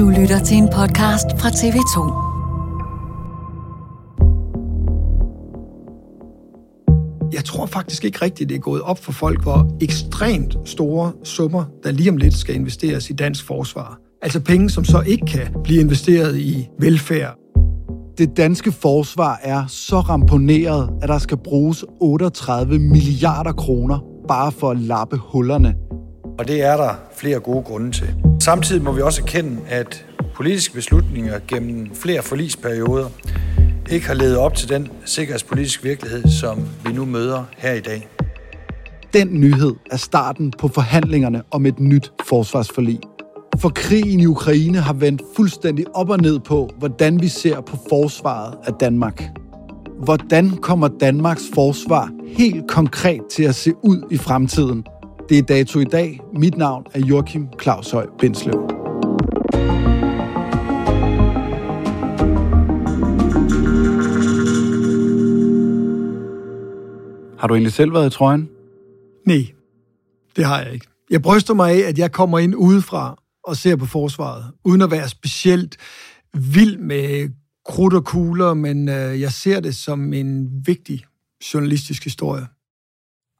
Du lytter til en podcast fra TV2. Jeg tror faktisk ikke rigtigt, det er gået op for folk, hvor ekstremt store summer, der lige om lidt skal investeres i dansk forsvar. Altså penge, som så ikke kan blive investeret i velfærd. Det danske forsvar er så ramponeret, at der skal bruges 38 milliarder kroner bare for at lappe hullerne. Og det er der flere gode grunde til. Samtidig må vi også erkende, at politiske beslutninger gennem flere forlisperioder ikke har levet op til den sikkerhedspolitiske virkelighed, som vi nu møder her i dag. Den nyhed er starten på forhandlingerne om et nyt forsvarsforlig. For krigen i Ukraine har vendt fuldstændig op og ned på, hvordan vi ser på forsvaret af Danmark. Hvordan kommer Danmarks forsvar helt konkret til at se ud i fremtiden? Det er dato i dag. Mit navn er Joachim Claus Høj Bindslev. Har du egentlig selv været i trøjen? Nej, det har jeg ikke. Jeg bryster mig af, at jeg kommer ind udefra og ser på forsvaret, uden at være specielt vild med krudt og kugler, men øh, jeg ser det som en vigtig journalistisk historie.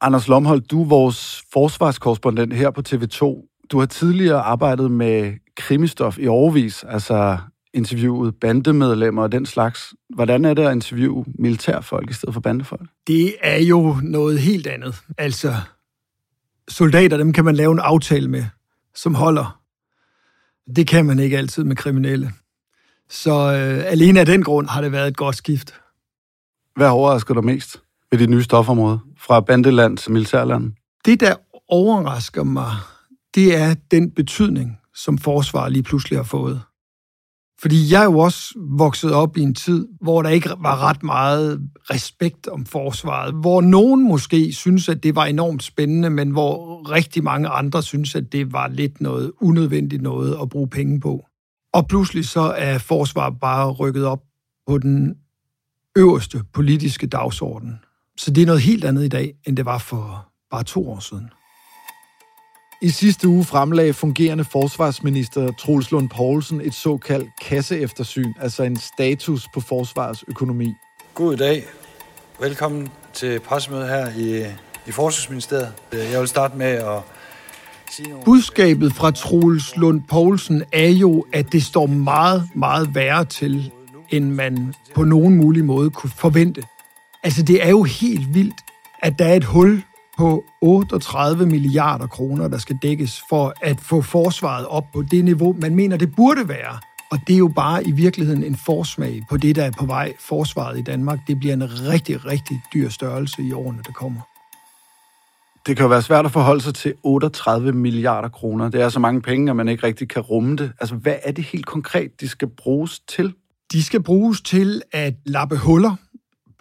Anders Lomholdt, du er vores forsvarskorrespondent her på TV2. Du har tidligere arbejdet med krimistof i overvis, altså interviewet bandemedlemmer og den slags. Hvordan er det at interviewe militærfolk i stedet for bandefolk? Det er jo noget helt andet. Altså, soldater, dem kan man lave en aftale med, som holder. Det kan man ikke altid med kriminelle. Så øh, alene af den grund har det været et godt skift. Hvad overrasker dig mest ved det nye stofområde? Fra bandeland til militærland? Det, der overrasker mig, det er den betydning, som forsvaret lige pludselig har fået. Fordi jeg er jo også vokset op i en tid, hvor der ikke var ret meget respekt om forsvaret. Hvor nogen måske synes, at det var enormt spændende, men hvor rigtig mange andre synes, at det var lidt noget unødvendigt noget at bruge penge på. Og pludselig så er forsvaret bare rykket op på den øverste politiske dagsorden. Så det er noget helt andet i dag, end det var for bare to år siden. I sidste uge fremlagde fungerende forsvarsminister Troels Lund Poulsen et såkaldt kasseeftersyn, altså en status på forsvarets økonomi. God dag. Velkommen til pressemødet her i, i Forsvarsministeriet. Jeg vil starte med at. Budskabet fra Troels Lund Poulsen er jo, at det står meget, meget værre til, end man på nogen mulig måde kunne forvente. Altså, det er jo helt vildt, at der er et hul på 38 milliarder kroner, der skal dækkes for at få forsvaret op på det niveau, man mener, det burde være. Og det er jo bare i virkeligheden en forsmag på det, der er på vej. Forsvaret i Danmark, det bliver en rigtig, rigtig dyr størrelse i årene, der kommer. Det kan jo være svært at forholde sig til 38 milliarder kroner. Det er så mange penge, at man ikke rigtig kan rumme det. Altså, hvad er det helt konkret, de skal bruges til? De skal bruges til at lappe huller,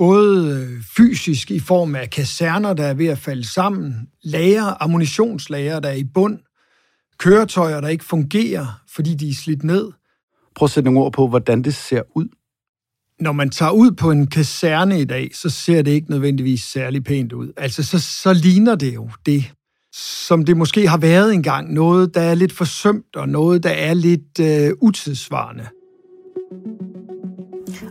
både fysisk i form af kaserner, der er ved at falde sammen, lager, ammunitionslager, der er i bund, køretøjer, der ikke fungerer, fordi de er slidt ned. Prøv at sætte nogle ord på, hvordan det ser ud. Når man tager ud på en kaserne i dag, så ser det ikke nødvendigvis særlig pænt ud. Altså, så, så ligner det jo det, som det måske har været engang. Noget, der er lidt forsømt, og noget, der er lidt øh, utidsvarende.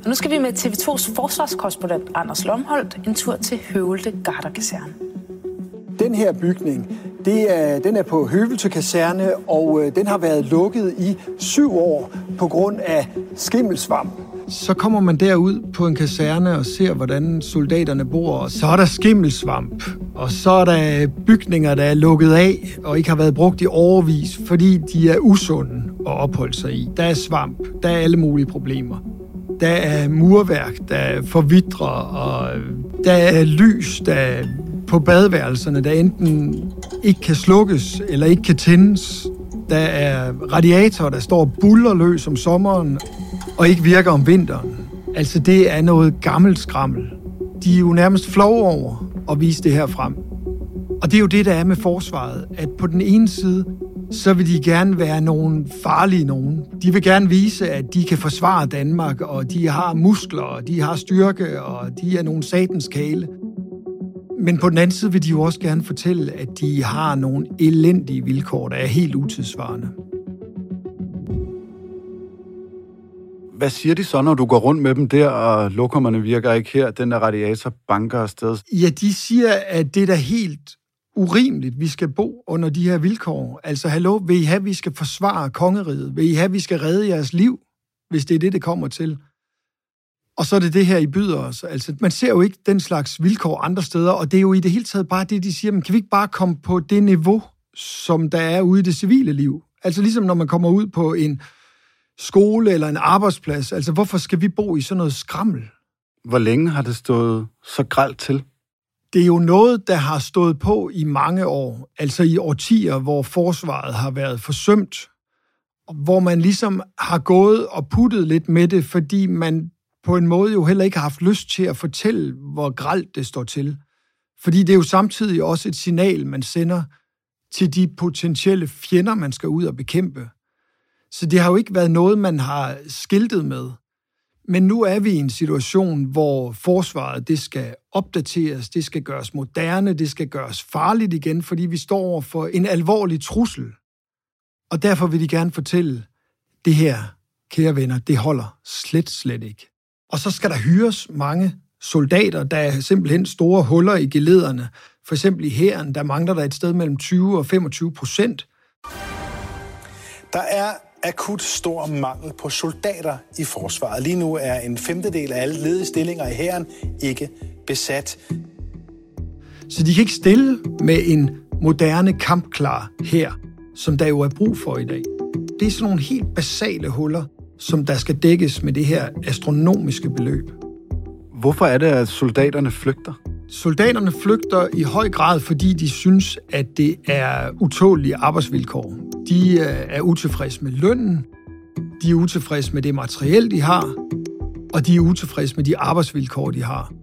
Og nu skal vi med TV2's forsvarskorrespondent Anders Lomholdt en tur til Høvelte Garderkaserne. Den her bygning, det er, den er på Høvelte Kaserne, og øh, den har været lukket i syv år på grund af skimmelsvamp. Så kommer man derud på en kaserne og ser, hvordan soldaterne bor, og så er der skimmelsvamp, og så er der bygninger, der er lukket af og ikke har været brugt i overvis, fordi de er usunde at opholde sig i. Der er svamp, der er alle mulige problemer. Der er murværk, der forvidrer, og der er lys, der på badeværelserne, der enten ikke kan slukkes eller ikke kan tændes. Der er radiatorer, der står bullerløs om sommeren og ikke virker om vinteren. Altså, det er noget gammelt skrammel. De er jo nærmest flov over at vise det her frem. Og det er jo det, der er med forsvaret, at på den ene side, så vil de gerne være nogle farlige nogen. De vil gerne vise, at de kan forsvare Danmark, og de har muskler, og de har styrke, og de er nogle satans kale. Men på den anden side vil de jo også gerne fortælle, at de har nogle elendige vilkår, der er helt utidsvarende. Hvad siger de så, når du går rundt med dem der, og lokummerne virker ikke her, den der radiator banker afsted? Ja, de siger, at det er da helt urimeligt, vi skal bo under de her vilkår. Altså, hallo, vil I have, at vi skal forsvare kongeriget? Vil I have, at vi skal redde jeres liv, hvis det er det, det kommer til? Og så er det det her, I byder os. Altså, man ser jo ikke den slags vilkår andre steder, og det er jo i det hele taget bare det, de siger, men kan vi ikke bare komme på det niveau, som der er ude i det civile liv? Altså ligesom når man kommer ud på en skole eller en arbejdsplads. Altså hvorfor skal vi bo i sådan noget skrammel? Hvor længe har det stået så gralt til? Det er jo noget, der har stået på i mange år, altså i årtier, hvor forsvaret har været forsømt, hvor man ligesom har gået og puttet lidt med det, fordi man på en måde jo heller ikke har haft lyst til at fortælle, hvor gralt det står til. Fordi det er jo samtidig også et signal, man sender til de potentielle fjender, man skal ud og bekæmpe. Så det har jo ikke været noget, man har skiltet med. Men nu er vi i en situation, hvor forsvaret det skal opdateres, det skal gøres moderne, det skal gøres farligt igen, fordi vi står over for en alvorlig trussel. Og derfor vil de gerne fortælle, det her, kære venner, det holder slet, slet ikke. Og så skal der hyres mange soldater, der er simpelthen store huller i gelederne. For eksempel i hæren, der mangler der et sted mellem 20 og 25 procent. Der er akut stor mangel på soldater i forsvaret. Lige nu er en femtedel af alle ledige stillinger i hæren ikke besat. Så de kan ikke stille med en moderne kampklar her, som der jo er brug for i dag. Det er sådan nogle helt basale huller, som der skal dækkes med det her astronomiske beløb. Hvorfor er det, at soldaterne flygter? Soldaterne flygter i høj grad, fordi de synes, at det er utålige arbejdsvilkår. De øh, er utilfredse med lønnen, de er utilfredse med det materiel, de har, og de er utilfredse med de arbejdsvilkår, de har.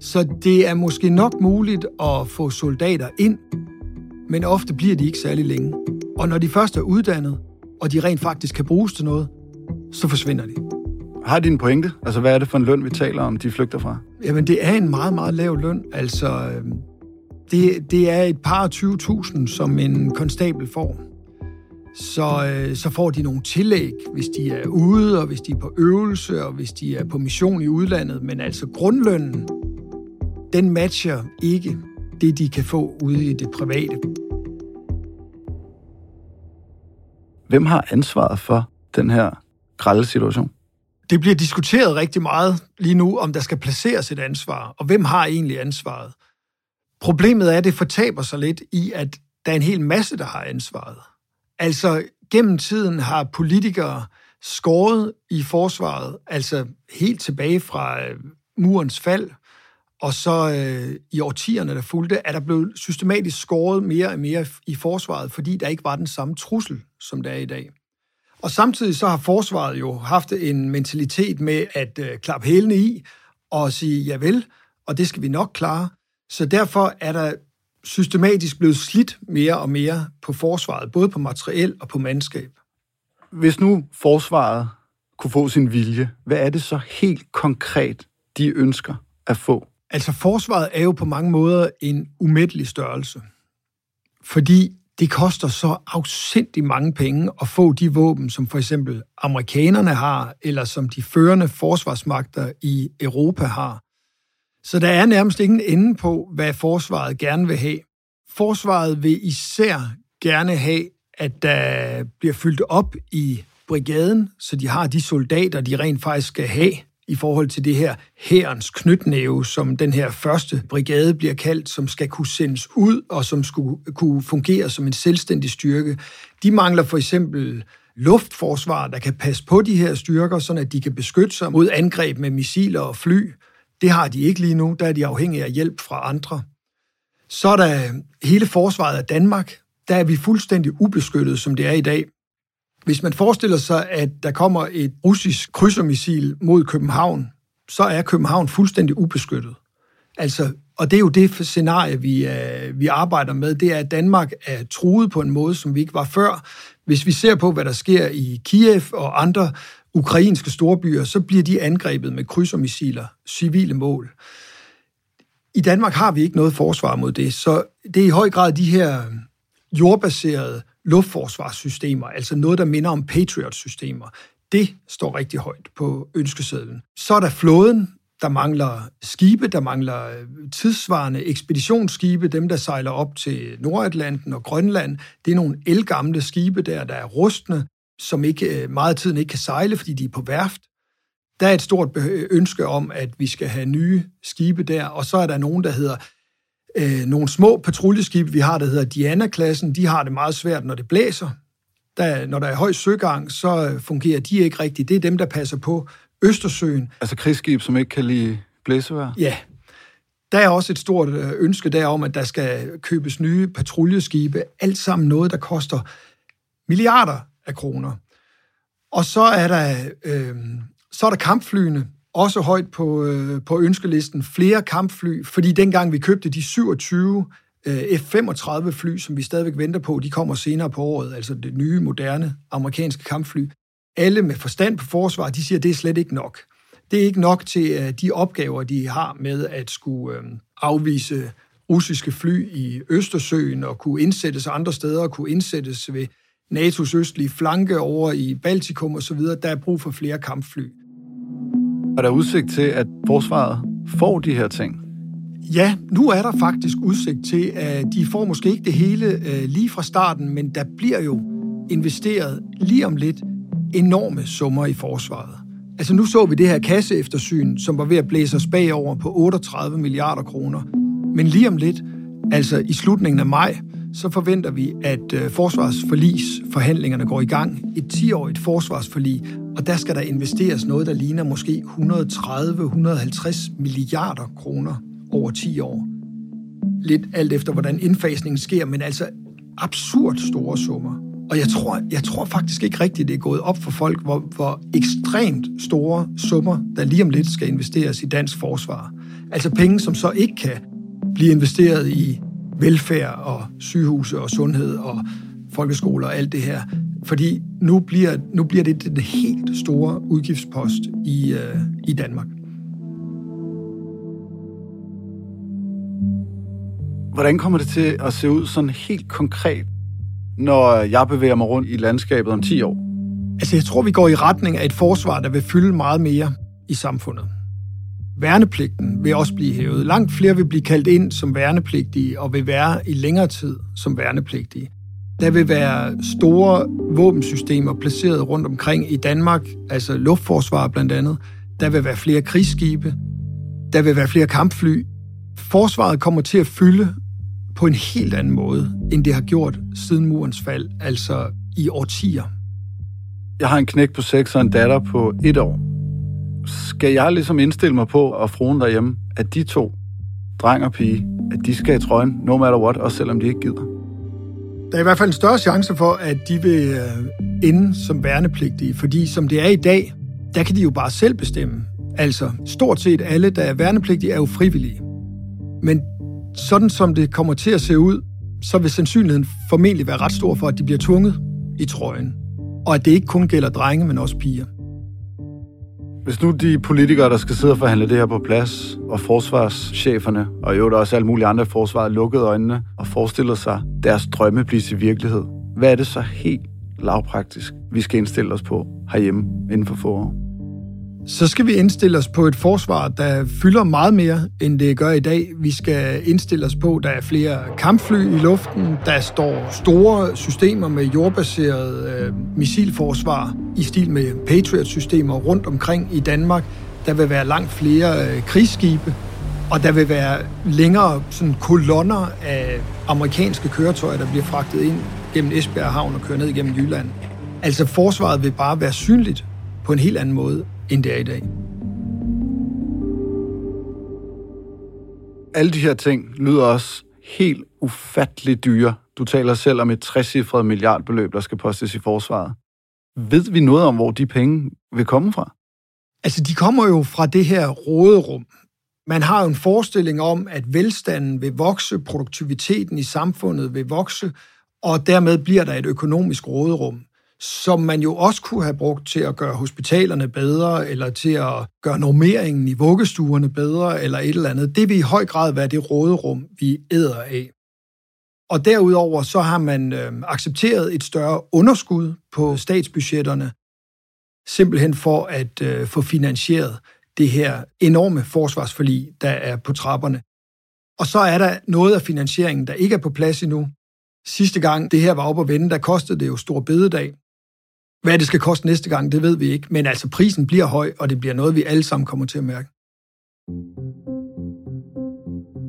Så det er måske nok muligt at få soldater ind, men ofte bliver de ikke særlig længe. Og når de først er uddannet, og de rent faktisk kan bruges til noget, så forsvinder de. Har de en pointe? Altså, hvad er det for en løn, vi taler om, de flygter fra? Jamen, det er en meget, meget lav løn. Altså, øhm, det, det er et par 20.000, som en konstabel får. Så, øh, så får de nogle tillæg, hvis de er ude, og hvis de er på øvelse, og hvis de er på mission i udlandet. Men altså, grundlønnen, den matcher ikke det, de kan få ude i det private. Hvem har ansvaret for den her grælde situation? Det bliver diskuteret rigtig meget lige nu, om der skal placeres et ansvar, og hvem har egentlig ansvaret. Problemet er, at det fortaber sig lidt i, at der er en hel masse, der har ansvaret. Altså, gennem tiden har politikere skåret i forsvaret, altså helt tilbage fra øh, murens fald, og så øh, i årtierne, der fulgte, er der blevet systematisk skåret mere og mere i forsvaret, fordi der ikke var den samme trussel, som der er i dag. Og samtidig så har forsvaret jo haft en mentalitet med at øh, klappe hælene i og sige ja vel, og det skal vi nok klare. Så derfor er der systematisk blevet slidt mere og mere på forsvaret, både på materiel og på mandskab. Hvis nu forsvaret kunne få sin vilje, hvad er det så helt konkret, de ønsker at få? Altså forsvaret er jo på mange måder en umættelig størrelse, fordi det koster så afsindig mange penge at få de våben, som for eksempel amerikanerne har, eller som de førende forsvarsmagter i Europa har. Så der er nærmest ingen ende på, hvad forsvaret gerne vil have. Forsvaret vil især gerne have, at der bliver fyldt op i brigaden, så de har de soldater, de rent faktisk skal have i forhold til det her hærens knytnæve, som den her første brigade bliver kaldt, som skal kunne sendes ud og som skulle kunne fungere som en selvstændig styrke. De mangler for eksempel luftforsvar, der kan passe på de her styrker, så de kan beskytte sig mod angreb med missiler og fly. Det har de ikke lige nu, der er de afhængige af hjælp fra andre. Så er der øh, hele forsvaret af Danmark. Der er vi fuldstændig ubeskyttet, som det er i dag. Hvis man forestiller sig, at der kommer et russisk krydsermissil mod København, så er København fuldstændig ubeskyttet. Altså, og det er jo det scenarie, vi, øh, vi arbejder med, det er, at Danmark er truet på en måde, som vi ikke var før. Hvis vi ser på, hvad der sker i Kiev og andre ukrainske storbyer, så bliver de angrebet med krydsermissiler, civile mål. I Danmark har vi ikke noget forsvar mod det, så det er i høj grad de her jordbaserede luftforsvarssystemer, altså noget, der minder om Patriot-systemer. Det står rigtig højt på ønskesedlen. Så er der flåden, der mangler skibe, der mangler øh, tidsvarende ekspeditionsskibe, dem der sejler op til Nordatlanten og Grønland. Det er nogle elgamle skibe der, der er rustne, som ikke øh, meget tiden ikke kan sejle, fordi de er på værft. Der er et stort ønske om, at vi skal have nye skibe der, og så er der nogen, der hedder øh, nogle små patruljeskibe, vi har, der hedder Diana-klassen. De har det meget svært, når det blæser. Der, når der er høj søgang, så øh, fungerer de ikke rigtigt. Det er dem, der passer på Østersøen. Altså krigsskib, som ikke kan lide blæsevejr? Ja. Der er også et stort øh, ønske derom, at der skal købes nye patruljeskibe. Alt sammen noget, der koster milliarder af kroner. Og så er der, øh, så er der kampflyene, også højt på, øh, på ønskelisten. Flere kampfly, fordi dengang vi købte de 27 øh, F-35 fly, som vi stadigvæk venter på, de kommer senere på året, altså det nye, moderne amerikanske kampfly. Alle med forstand på forsvar, de siger, at det er slet ikke nok. Det er ikke nok til øh, de opgaver, de har med at skulle øh, afvise russiske fly i Østersøen og kunne indsættes andre steder og kunne indsættes ved NATO's østlige flanke over i Baltikum osv. Der er brug for flere kampfly. Er der udsigt til, at forsvaret får de her ting? Ja, nu er der faktisk udsigt til, at de får måske ikke det hele øh, lige fra starten, men der bliver jo investeret lige om lidt enorme summer i forsvaret. Altså nu så vi det her kasseeftersyn, som var ved at blæse os bagover på 38 milliarder kroner. Men lige om lidt, altså i slutningen af maj, så forventer vi, at øh, forsvarsforlis forsvarsforlisforhandlingerne går i gang. Et 10-årigt forsvarsforlig, og der skal der investeres noget, der ligner måske 130-150 milliarder kroner over 10 år. Lidt alt efter, hvordan indfasningen sker, men altså absurd store summer. Og jeg tror, jeg tror faktisk ikke rigtigt, det er gået op for folk, hvor, hvor ekstremt store summer, der lige om lidt skal investeres i dansk forsvar. Altså penge, som så ikke kan blive investeret i velfærd og sygehuse og sundhed og folkeskoler og alt det her. Fordi nu bliver, nu bliver det den helt store udgiftspost i, øh, i Danmark. Hvordan kommer det til at se ud sådan helt konkret, når jeg bevæger mig rundt i landskabet om 10 år? Altså, jeg tror, vi går i retning af et forsvar, der vil fylde meget mere i samfundet. Værnepligten vil også blive hævet. Langt flere vil blive kaldt ind som værnepligtige og vil være i længere tid som værnepligtige. Der vil være store våbensystemer placeret rundt omkring i Danmark, altså luftforsvar blandt andet. Der vil være flere krigsskibe. Der vil være flere kampfly. Forsvaret kommer til at fylde på en helt anden måde, end det har gjort siden murens fald, altså i årtier. Jeg har en knæk på 6 og en datter på et år. Skal jeg ligesom indstille mig på og fruen derhjemme, at de to, dreng og pige, at de skal i trøjen, no matter what, også selvom de ikke gider? Der er i hvert fald en større chance for, at de vil øh, ende som værnepligtige, fordi som det er i dag, der kan de jo bare selv bestemme. Altså, stort set alle, der er værnepligtige, er jo frivillige. Men sådan som det kommer til at se ud, så vil sandsynligheden formentlig være ret stor for, at de bliver tvunget i trøjen. Og at det ikke kun gælder drenge, men også piger. Hvis nu de politikere, der skal sidde og forhandle det her på plads, og forsvarscheferne, og i øvrigt også alle mulige andre forsvar, lukkede øjnene og forestiller sig deres drømme blive til virkelighed, hvad er det så helt lavpraktisk, vi skal indstille os på herhjemme inden for få år? Så skal vi indstille os på et forsvar, der fylder meget mere, end det gør i dag. Vi skal indstille os på, at der er flere kampfly i luften, der står store systemer med jordbaseret øh, missilforsvar i stil med Patriot-systemer rundt omkring i Danmark. Der vil være langt flere øh, krigsskibe, og der vil være længere sådan, kolonner af amerikanske køretøjer, der bliver fragtet ind gennem Esbjerg Havn og kører ned igennem Jylland. Altså forsvaret vil bare være synligt på en helt anden måde, end det er i dag. Alle de her ting lyder også helt ufatteligt dyre. Du taler selv om et 60 milliardbeløb, der skal postes i forsvaret. Ved vi noget om, hvor de penge vil komme fra? Altså, de kommer jo fra det her råderum. Man har jo en forestilling om, at velstanden vil vokse, produktiviteten i samfundet vil vokse, og dermed bliver der et økonomisk råderum som man jo også kunne have brugt til at gøre hospitalerne bedre, eller til at gøre normeringen i vuggestuerne bedre, eller et eller andet. Det vil i høj grad være det råderum, vi æder af. Og derudover så har man øh, accepteret et større underskud på statsbudgetterne, simpelthen for at øh, få finansieret det her enorme forsvarsforlig, der er på trapperne. Og så er der noget af finansieringen, der ikke er på plads endnu. Sidste gang det her var op at vende, der kostede det jo stor bededag. Hvad det skal koste næste gang, det ved vi ikke. Men altså, prisen bliver høj, og det bliver noget, vi alle sammen kommer til at mærke.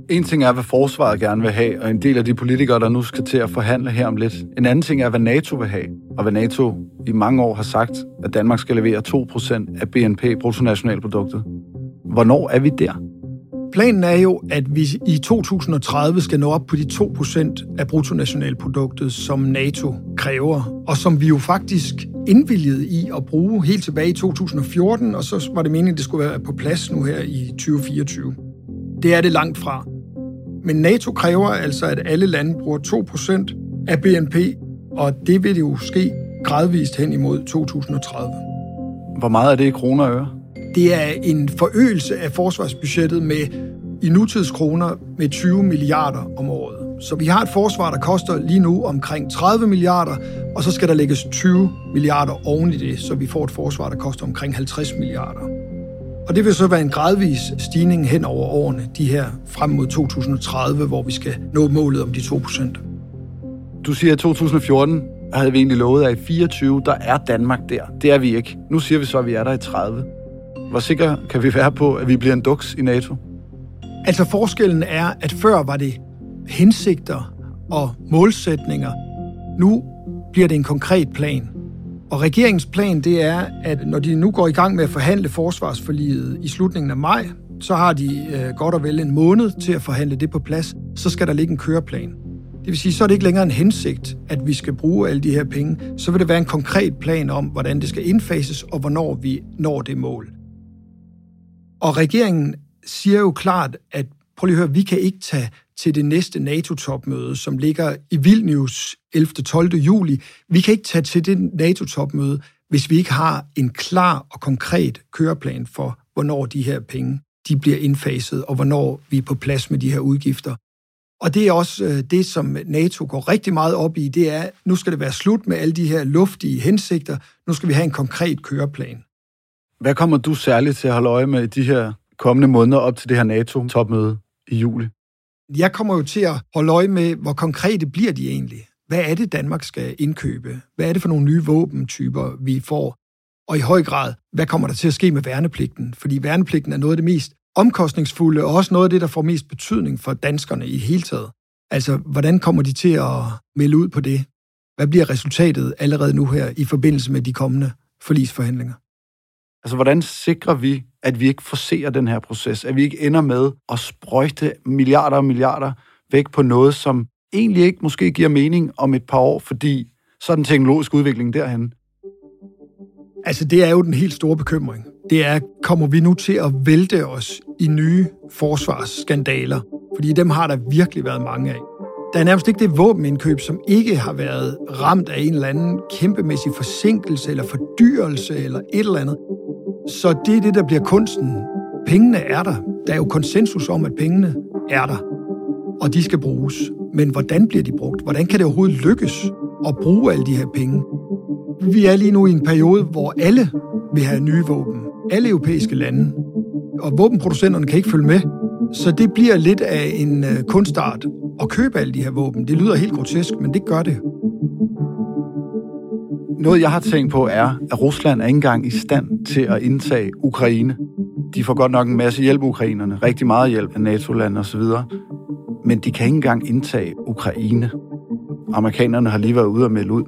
En ting er, hvad forsvaret gerne vil have, og en del af de politikere, der nu skal til at forhandle her om lidt. En anden ting er, hvad NATO vil have, og hvad NATO i mange år har sagt, at Danmark skal levere 2% af BNP, bruttonationalproduktet. Hvornår er vi der? Planen er jo, at vi i 2030 skal nå op på de 2% af bruttonationalproduktet, som NATO kræver, og som vi jo faktisk indvilligede i at bruge helt tilbage i 2014, og så var det meningen, at det skulle være på plads nu her i 2024. Det er det langt fra. Men NATO kræver altså, at alle lande bruger 2% af BNP, og det vil jo ske gradvist hen imod 2030. Hvor meget er det i kroner og øre? Det er en forøgelse af forsvarsbudgettet med i nutidskroner med 20 milliarder om året. Så vi har et forsvar, der koster lige nu omkring 30 milliarder, og så skal der lægges 20 milliarder oven i det, så vi får et forsvar, der koster omkring 50 milliarder. Og det vil så være en gradvis stigning hen over årene, de her frem mod 2030, hvor vi skal nå målet om de 2 procent. Du siger, at 2014 havde vi egentlig lovet, at i 24, der er Danmark der. Det er vi ikke. Nu siger vi så, at vi er der i 30. Hvor sikker kan vi være på, at vi bliver en duks i NATO? Altså forskellen er, at før var det hensigter og målsætninger. Nu bliver det en konkret plan. Og regeringens plan det er, at når de nu går i gang med at forhandle forsvarsforliget i slutningen af maj, så har de øh, godt og vel en måned til at forhandle det på plads. Så skal der ligge en køreplan. Det vil sige, så er det ikke længere en hensigt, at vi skal bruge alle de her penge. Så vil det være en konkret plan om, hvordan det skal indfases, og hvornår vi når det mål. Og regeringen siger jo klart, at prøv lige at høre, vi kan ikke tage til det næste NATO-topmøde, som ligger i Vilnius 11. 12. juli. Vi kan ikke tage til det NATO-topmøde, hvis vi ikke har en klar og konkret køreplan for, hvornår de her penge de bliver indfaset, og hvornår vi er på plads med de her udgifter. Og det er også øh, det, som NATO går rigtig meget op i, det er, nu skal det være slut med alle de her luftige hensigter, nu skal vi have en konkret køreplan. Hvad kommer du særligt til at holde øje med i de her kommende måneder op til det her NATO-topmøde i juli? Jeg kommer jo til at holde øje med, hvor konkrete bliver de egentlig. Hvad er det, Danmark skal indkøbe? Hvad er det for nogle nye våbentyper, vi får? Og i høj grad, hvad kommer der til at ske med værnepligten? Fordi værnepligten er noget af det mest omkostningsfulde, og også noget af det, der får mest betydning for danskerne i hele taget. Altså, hvordan kommer de til at melde ud på det? Hvad bliver resultatet allerede nu her i forbindelse med de kommende forlisforhandlinger? Altså, hvordan sikrer vi, at vi ikke forser den her proces? At vi ikke ender med at sprøjte milliarder og milliarder væk på noget, som egentlig ikke måske giver mening om et par år, fordi så er den teknologiske udvikling derhen. Altså, det er jo den helt store bekymring. Det er, kommer vi nu til at vælte os i nye forsvarsskandaler? fordi dem har der virkelig været mange af. Der er nærmest ikke det våbenindkøb, som ikke har været ramt af en eller anden kæmpemæssig forsinkelse eller fordyrelse eller et eller andet. Så det er det, der bliver kunsten. Pengene er der. Der er jo konsensus om, at pengene er der, og de skal bruges. Men hvordan bliver de brugt? Hvordan kan det overhovedet lykkes at bruge alle de her penge? Vi er lige nu i en periode, hvor alle vil have nye våben. Alle europæiske lande. Og våbenproducenterne kan ikke følge med. Så det bliver lidt af en øh, kunstart at købe alle de her våben. Det lyder helt grotesk, men det gør det. Noget, jeg har tænkt på, er, at Rusland er ikke engang i stand til at indtage Ukraine. De får godt nok en masse hjælp ukrainerne, rigtig meget hjælp af NATO-lande osv., men de kan ikke engang indtage Ukraine. Amerikanerne har lige været ude og melde ud,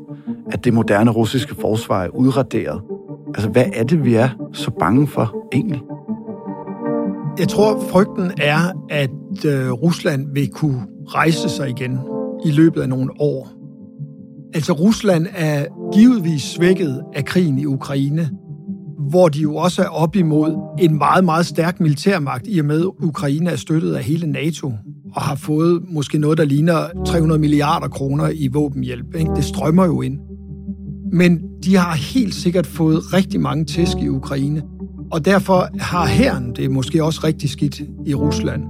at det moderne russiske forsvar er udraderet. Altså, hvad er det, vi er så bange for egentlig? Jeg tror, frygten er, at øh, Rusland vil kunne rejse sig igen i løbet af nogle år. Altså, Rusland er givetvis svækket af krigen i Ukraine, hvor de jo også er op imod en meget, meget stærk militærmagt, i og med Ukraine er støttet af hele NATO og har fået måske noget, der ligner 300 milliarder kroner i våbenhjælp. Ikke? Det strømmer jo ind. Men de har helt sikkert fået rigtig mange tæsk i Ukraine, og derfor har herren det måske også rigtig skidt i Rusland.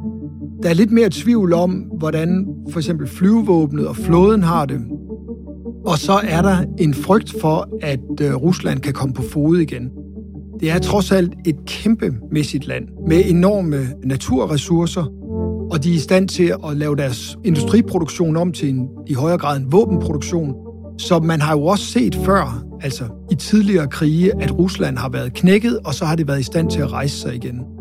Der er lidt mere tvivl om, hvordan for eksempel flyvevåbnet og flåden har det. Og så er der en frygt for, at øh, Rusland kan komme på fod igen. Det er trods alt et kæmpemæssigt land med enorme naturressourcer, og de er i stand til at lave deres industriproduktion om til en, i højere grad en våbenproduktion. Så man har jo også set før, altså i tidligere krige, at Rusland har været knækket, og så har det været i stand til at rejse sig igen.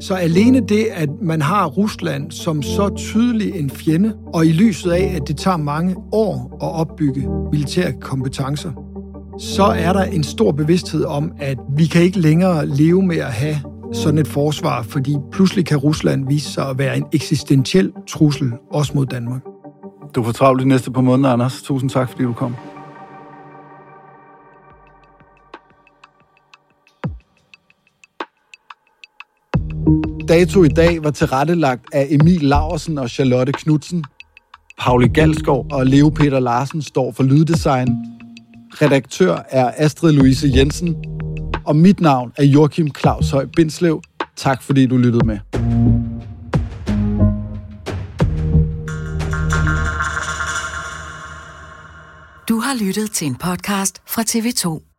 Så alene det, at man har Rusland som så tydelig en fjende, og i lyset af, at det tager mange år at opbygge militære kompetencer, så er der en stor bevidsthed om, at vi kan ikke længere leve med at have sådan et forsvar, fordi pludselig kan Rusland vise sig at være en eksistentiel trussel, også mod Danmark. Du får travlt de næste par måneder, Anders. Tusind tak, fordi du kom. Dato i dag var tilrettelagt af Emil Laursen og Charlotte Knudsen. Pauli Galskov og Leo Peter Larsen står for lyddesign. Redaktør er Astrid Louise Jensen. Og mit navn er Joachim Claus Høj Bindslev. Tak fordi du lyttede med. Du har lyttet til en podcast fra TV2.